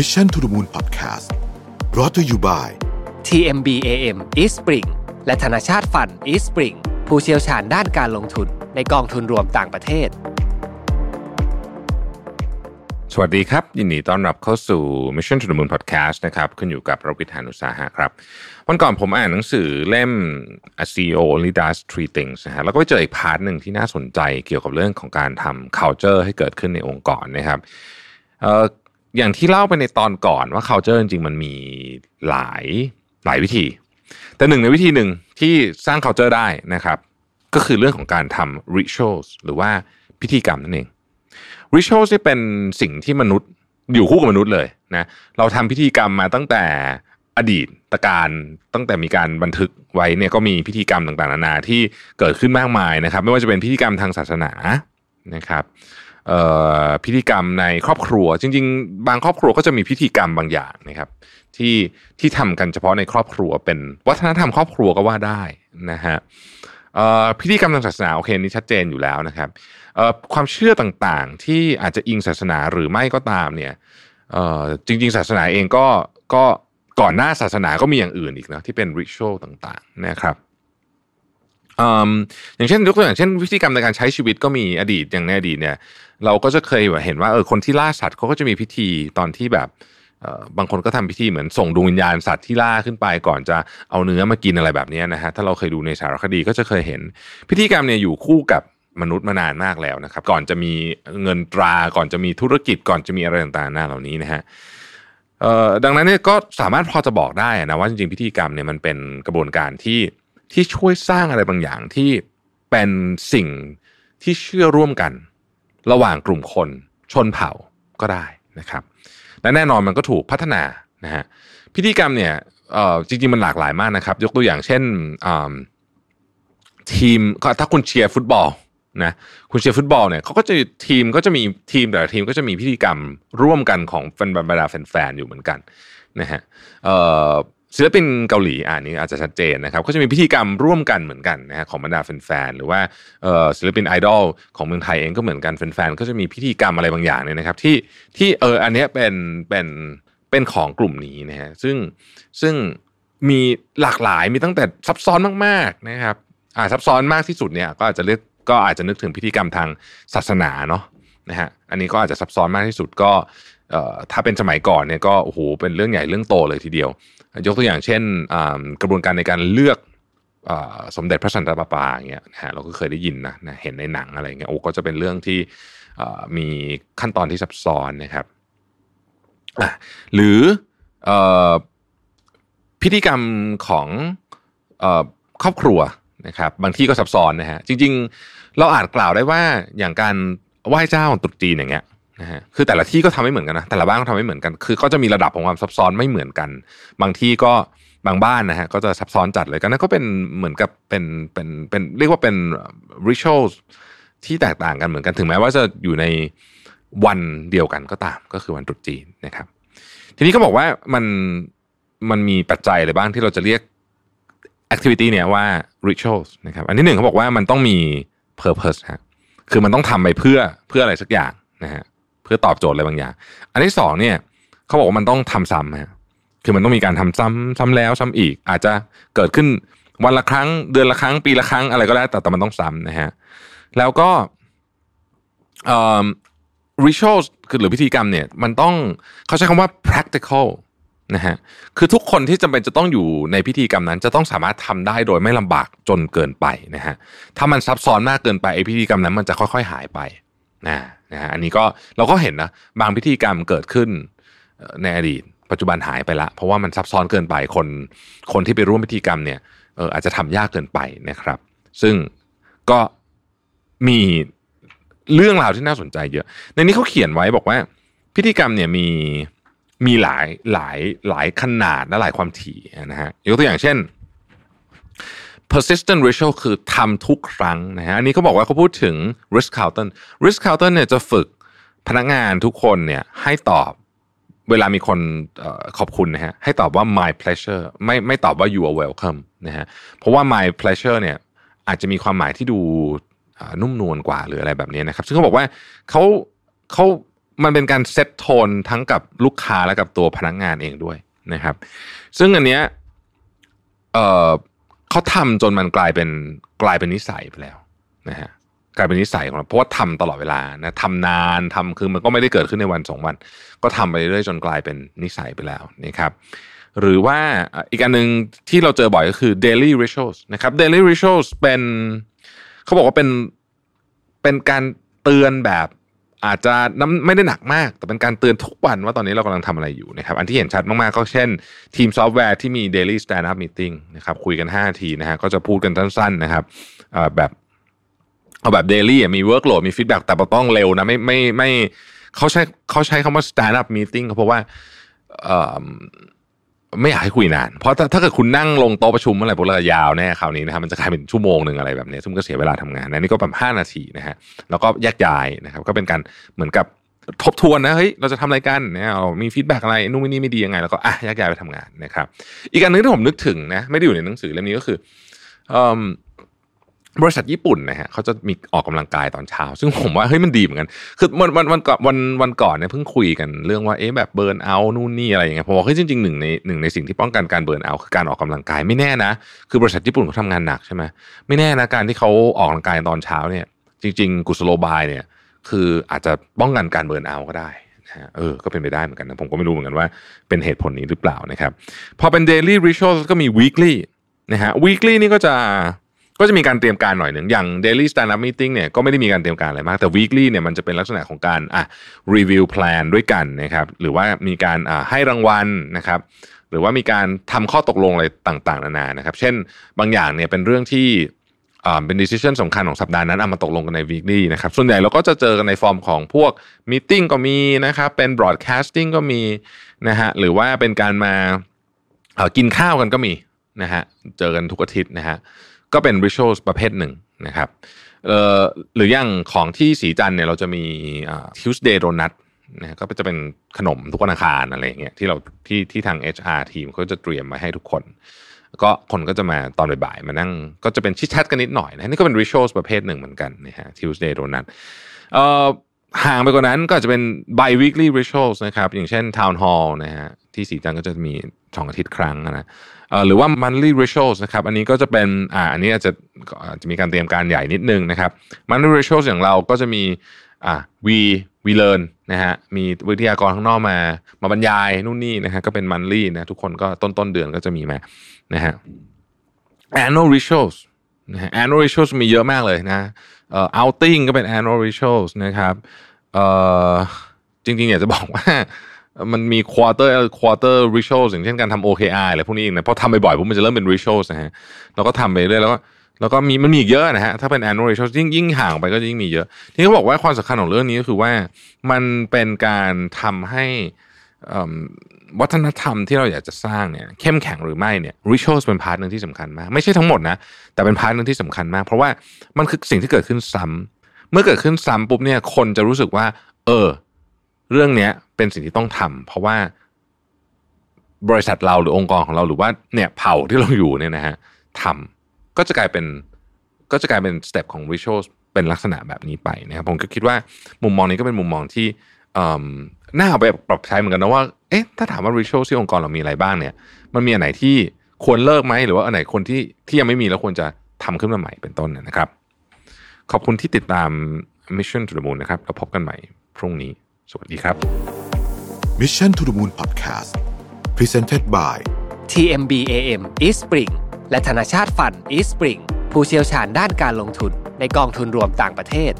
Mission to the Moon Podcast brought to you by TMBAM Eastspring และธนชาต Fund Eastspring ผู้เชี่ยวชาญด้านการลงทุนในกองทุนรวมต่างประเทศ สวัสดีครับ ยินดีต้อนรับเข้าสู่ Mission to the Moon Podcast นะครับคุณอยู่กับรวิศ หาญอุตสาหะครับ วันก่อนผมอ่านหนังสือเล่ม A CEO Only Does Three Things นะฮะแล้วก็ไปเจออีก part หนึ่งที่น่าสนใจเกี่ยวกับเรื่องของการทำ culture ให้เกิดขึ้นในองค์กรนะครับเอย่างที่เล่าไปในตอนก่อนว่า culture จริงๆมันมีหลายหลายวิธี แต่หนึ่งในวิธีหนึ่งที่สร้าง culture ได้นะครับ ก็คือเรื่องของการทำ rituals หรือว่าพิธีกรรมนั่นเอง rituals นี่เป็นสิ่งที่มนุษย์อยู่คู่กับมนุษย์เลยนะเราทำพิธีกรรมมาตั้งแต่อดีตตะการตั้งแต่มีการบันทึกไว้เนี่ยก็มีพิธีกรรมต่างๆนานาที่เกิดขึ้นมากมายนะครับ ไม่ว่าจะเป็นพิธีกรรมทางศาสนานะครับ พิธีกรรมในครอบครัว จริง ๆ บางครอบครัวก็จะมีพิธีกรรมบางอย่างนะครับ ที่ที่ทำกันเฉพาะในครอบครัวเป็นวัฒนธรรมครอบครัวก็ว่าได้นะฮะพิธีกรรมทางศาสนาโอเคนี่ชัดเจนอยู่แล้วนะครับความเชื่อต่างๆ ที่อาจจะอิงศาสนาหรือไม่ก็ตามเนี่ยจริง ๆ ศาสนาเองก็ก็ก่อนหน้าศาสนาก็มีอย่างอื่นอีกนะที่เป็นริชวลต่างๆนะครับ อย่างเช่นยกตัวอย่างเช่นวิธีกรรมในการใช้ชีวิตก็มีอดีตอย่างในอดีตเนี่ย เราก็จะเคยเห็นว่าเออคนที่ล่าสัตว์เขาก็จะมีพิธีตอนที่แบบบางคนก็ทำพิธีเหมือนส่งดวงวิญญาณสัตว์ที่ล่าขึ้นไปก่อนจะเอาเนื้อมากินอะไรแบบนี้นะฮะถ้าเราเคยดูในสารคดีก็จะเคยเห็น พิธีกรรมเนี่ยอยู่คู่กับมนุษย์มานานมากแล้วนะครับ ก่อนจะมีเงินตราก่อนจะมีธุรกิจก่อนจะมีอะไรต่างๆหน้าเหล่านี้นะฮะดังนั้นเนี่ยก็สามารถพอจะบอกได้นะว่าจริงๆพิธีกรรมเนี่ยมันเป็นกระบวนการที่ ที่ช่วยสร้างอะไรบางอย่างที่เป็นสิ่งที่เชื่อร่วมกัน ระหว่างกลุ่มคนชนเผ่าก็ได้นะครับ และแน่นอนมันก็ถูกพัฒนานะฮะพิธีกรรมเนี่ยจริงๆมันหลากหลายมากนะครับ ยกตัวอย่างเช่นทีมถ้าคุณเชียร์ฟุตบอลนะคุณเชียร์ฟุตบอลเนี่ยเขาก็จะทีมก็จะมีทีมแต่ละทีมก็จะมีพิธีกรรมร่วมกันของแฟนบรรดาแฟนๆอยู่เหมือนกันนะฮะ ศิลปินเกาหลีอ่านี้อาจจะชัดเจนนะครับก็จะมีพิธีกรรมร่วมกันเหมือนกันนะฮะของบรรดาแฟนๆหรือว่าศิลปินไอดอลของเมืองไทยเองก็เหมือนกันแฟนๆก็จะมีพิธีกรรมอะไรบางอย่างเนี่ยนะครับที่ที่เอออันนี้เป็นเป็นเป็นของกลุ่มนี้นะฮะซึ่งซึ่งมีหลากหลายมีตั้งแต่ซับซ้อนมากๆนะครับอ่าซับซ้อนมากที่สุดเนี่ยก็อาจจะเลือกก็อาจจะนึกถึงพิธีกรรมทางศาสนาเนาะนะฮะอันนี้ก็อาจจะซับซ้อนมากที่สุดก็เอ่อถ้าเป็นสมัยก่อนเนี่ยก็โอ้โหเป็นเรื่องใหญ่เรื่องโตเลยทีเดียว ยกตัวอย่างเช่นกระบวนการในการเลือกอสมเด็จพระสันตะปาปาอย่างเงี้ยนะฮะเราก็เคยได้ยินนะนะเห็นในหนังอะไรเงี้ยโอ้ก็จะเป็นเรื่องที่มีขั้นตอนที่ซับซ้อนนะครับหรืออพิธีกรรมของอครอบครัวนะครับ บางที่ก็ซับซ้อนนะฮะจริง ๆ เราอาจกล่าวได้ว่าอย่างการไหว้เจ้าตรุษจีนอย่างเงี้ย นะฮะคือแต่ละที่ก็ทำไม่เหมือนกันนะแต่ละบ้านก็ทำไม่เหมือนกัน คือก็จะมีระดับของความซับซ้อนไม่เหมือนกัน บางที่ก็บางบ้านนะฮะก็จะซับซ้อนจัดเลยก็นั่นก็เป็นเหมือนกับเป็นเป็นเป็นเรียกว่าเป็น rituals ที่แตกต่างกันเหมือนกันถึงแม้ว่าจะอยู่ในวันเดียวกันก็ตามก็คือวันตรุษจีนนะครับ ทีนี้ก็บอกว่ามันมันมีปัจจัยอะไรบ้างที่เราจะเรียก activity เนี่ยว่า rituals นะครับ อันที่หนึ่งเขาบอกว่ามันต้องมี purpose ฮะคือมันต้องทำไปเพื่อเพื่ออะไรสักอย่างนะฮะ เพื่อตอบโจทย์อะไรบางอย่าง อันที่สองเนี่ยเขาบอกว่ามันต้องทำซ้ำฮะคือมันต้องมีการทำซ้ำซ้ำแล้วซ้ำอีก อาจจะเกิดขึ้นวันละครั้งเดือนละครั้ง ปีละครั้งอะไรก็แล้วแต่แต่มันต้องซ้ำนะฮะแล้วก็เอ่อ rituals คือหรือพิธีกรรมเนี่ยมันต้องเขาใช้คำว่า practical นะฮะคือทุกคนที่จำเป็นจะต้องอยู่ในพิธีกรรมนั้น จะต้องสามารถทำได้โดยไม่ลำบากจนเกินไปนะฮะถ้ามันซับซ้อนมากเกินไปไอพิธีกรรมนั้นมันจะค่อย ๆ หายไปนะ นะฮะอันนี้ก็เราก็เห็นนะบางพิธีกรรมเกิดขึ้นในอดีต ปัจจุบันหายไปละ เพราะว่ามันซับซ้อนเกินไปคนคนที่ไปร่วมพิธีกรรมเนี่ยเอออาจจะทำยากเกินไปนะครับ ซึ่งก็มีเรื่องราวที่น่าสนใจเยอะ ในนี้เขาเขียนไว้บอกว่า พิธีกรรมเนี่ยมีมีหลายหลายหลายขนาดและหลายความถี่นะฮะยกตัวอย่างเช่น persistent ritual คือทำทุกครั้งนะฮะอันนี้เขาบอกว่าเขาพูดถึง risk Carlton risk Carlton เนี่ยจะฝึกพนักงานทุกคนเนี่ยให้ตอบเวลามีคนขอบคุณนะฮะให้ตอบว่า my pleasure ไม่ไม่ตอบว่า you are welcome นะฮะเพราะว่า my pleasure เนี่ยอาจจะมีความหมายที่ดูนุ่มนวลกว่าหรืออะไรแบบนี้นะครับ ซึ่งเขาบอกว่าเขาเขามันเป็นการเซตโทนทั้งกับลูกค้าและกับตัวพนักงานเองด้วยนะครับ ซึ่งอันเนี้ยเอ่อ เขาทำจนมันกลายเป็นกลายเป็นนิสัยไปแล้วนะฮะกลายเป็นนิสัยของเราเพราะว่าทำตลอดเวลานะทำนานทำคือมันก็ไม่ได้เกิดขึ้นในวันสองวัน ก็ทำไปเรื่อยจนกลายเป็นนิสัยไปแล้วนะครับ หรือว่าอีกอันหนึ่งที่เราเจอบ่อยก็คือ daily rituals นะครับ daily rituals เป็นเขาบอกว่าเป็นเป็นการเตือนแบบ อาจจะน้ำไม่ได้หนักมาก แต่เป็นการเตือนทุกวันว่าตอนนี้เรากำลังทำอะไรอยู่นะครับ อันที่เห็นชัดมาก ๆ ก็เช่น ทีมซอฟต์แวร์ที่มี daily stand up meeting นะครับ คุยกัน5นาทีนะฮะก็จะพูดกันสั้น ๆ นะครับแบบเอาแบบ daily มี workload มี feedback แต่ต้องเร็วนะ ไม่ไม่ไม่เขาใช้เขาใช้คำว่า stand up meeting เพราะว่า ไม่อยากให้คุยนาน เพราะถ้าถ้าเกิดคุณนั่งลงโต๊ะประชุมเมื่อไหร่พวกเรายาวแน่คราวนี้นะครับมันจะกลายเป็นชั่วโมงหนึ่งอะไรแบบนี้ซึ่งก็เสียเวลาทำงานนะนี่ก็ประมาณห้านาทีนะฮะแล้วก็แยกย้ายนะครับก็เป็นการเหมือนกับทบทวนนะเฮ้ยเราจะทำอะไรกันเนี่ยมี feedback อะไรนู่นนี่ไม่ดียังไง แล้วก็อะแยกย้ายไปทำงานนะครับ อีกอันนึงที่ผมนึกถึงนะไม่ได้อยู่ในหนังสือเล่มนี้ก็คือ บริษัทญี่ปุ่นนะฮะเขาจะมีออกกำลังกายตอนเช้า ซึ่งผมว่าเฮ้ยมันดีเหมือนกัน คือวันวันวันก่อนวันวันก่อนเนี่ยเพิ่งคุยกันเรื่องว่าเอ๊ะแบบเบิร์นเอานู่นนี่อะไรอย่างเงี้ยผมบอกเฮ้ยจริงๆหนึ่งในหนึ่งในสิ่งที่ป้องกันการเบิร์นเอาคือการออกกำลังกายไม่แน่นะ คือบริษัทญี่ปุ่นเขาทำงานหนักใช่ไหมไม่แน่นะการที่เขาออกกำลังกายตอนเช้าเนี่ย จริง ๆ กุศโลบายเนี่ย คืออาจจะป้องกันการเบิร์นเอาก็ได้เออ ก็เป็นไปได้เหมือนกันนะ ผมก็ไม่รู้เหมือนกันว่าเป็นเหตุผลนี้หรือเปล่านะครับ พอเป็น daily rituals ก็มี weekly นะฮะ weekly นี่ก็จะ ก็จะมีการเตรียมการหน่อยหนึ่งอย่าง daily stand up meeting เนี่ยก็ไม่ได้มีการเตรียมการอะไรมาก แต่ weekly เนี่ยมันจะเป็นลักษณะของการอะ review plan ด้วยกันนะครับหรือว่ามีการอ่าให้รางวัลนะครับหรือว่ามีการทำข้อตกลงอะไรต่างๆ นานานะครับ เช่นบางอย่างเนี่ยเป็นเรื่องที่เป็น decision สำคัญของสัปดาห์นั้นเอามาตกลงกันใน weekly นะครับ ส่วนใหญ่เราก็จะเจอกันในฟอร์มของพวก meeting ก็มีนะครับ เป็น broadcasting ก็มีนะฮะหรือว่าเป็นการมากินข้าวกันก็มีนะฮะเจอกันทุกอาทิตย์นะฮะ ก็เป็น rituals ประเภทหนึ่งนะครับหรืออย่างของที่สีจันเนี่ยเราจะมี Tuesday donut นะก็จะเป็นขนมทุกวันอังคารอะไรเงี้ยที่เราที่ที่ทาง HR ทีมเขาจะเตรียมมาให้ทุกคน ก็คนก็จะมาตอนบ่ายๆมานั่งก็จะเป็นชิดชัดกันนิดหน่อยนะนี่ก็เป็น rituals ประเภทหนึ่งเหมือนกันนะฮะ Tuesday donut เอ่อห่างไปกว่านั้นก็จะเป็น bi weekly rituals นะครับ อย่างเช่น town hall นะฮะที่สีจันก็จะมีสองอาทิตย์ครั้งนะ หรือว่า monthly rituals นะครับอันนี้ก็จะเป็นอ่าอันนี้อาจจะจะมีการเตรียมการใหญ่นิดนึงนะครับ monthly rituals อย่างเราก็จะมีอ่า we we learn นะฮะมีวิทยากรข้างนอกมามาบรรยายนู่นนี่นะฮะก็เป็น monthly นะทุกคนก็ต้นต้นเดือนก็จะมีมานะฮะ annual rituals นะฮะ annual rituals มีเยอะมากเลยนะเอ่อ outing ก็เป็น annual rituals นะครับเอ่อจริงๆอยากจะบอกว่า มันมี quarter quarter rituals อย่างเช่นการทำ OKR อะไรพวกนี้เองนะพอทำบ่อยๆปุ๊บมันจะเริ่มเป็น rituals นะฮะเราก็ทำไปเรื่อยแล้วก็แล้วก็มีมันมีอีกเยอะนะฮะถ้าเป็น annual rituals ยิ่งยิ่งห่างไปก็ยิ่งมีเยอะ ที่เขาบอกว่าความสำคัญของเรื่องนี้ก็คือว่ามันเป็นการทำให้วัฒนธรรมที่เราอยากจะสร้างเนี่ยเข้มแข็งหรือไม่เนี่ย rituals เป็นพาร์ทหนึ่งที่สำคัญมากไม่ใช่ทั้งหมดนะแต่เป็น part หนึ่งที่สำคัญมาก เพราะว่ามันคือสิ่งที่เกิดขึ้นซ้ำเมื่อเกิดขึ้นซ้ำปุ๊บเนี่ยคนจะรู้สึกว่า เออ เรื่องเนี้ยเป็นสิ่งที่ต้องทำเพราะว่าบริษัทเราหรือองค์กรของเราหรือว่าเนี่ยเผ่าที่เราอยู่เนี่ยนะฮะทำก็จะกลายเป็นก็จะกลายเป็น step ของ ritual เป็นลักษณะแบบนี้ไปนะครับผมก็คิดว่ามุมมองนี้ก็เป็นมุมมองที่น่าเอาไปปรับใช้เหมือนกันนะว่าเอ๊ะถ้าถามว่า ritual ที่องค์กรเรามีอะไรบ้างเนี่ย มันมีอันไหนที่ควรเลิกไหมหรือว่าอันไหนคนที่ที่ยังไม่มีแล้วควรจะทำขึ้นมาใหม่เป็นต้นนะครับ ขอบคุณที่ติดตาม Mission to the Moon นะครับแล้วพบกันใหม่พรุ่งนี้ สวัสดีครับ Mission to the Moon Podcast Presented by TMB AM East Spring และธนาชาติฟัน East Spring ผู้เชี่ยวชาญด้านการลงทุนในกองทุนรวมต่างประเทศ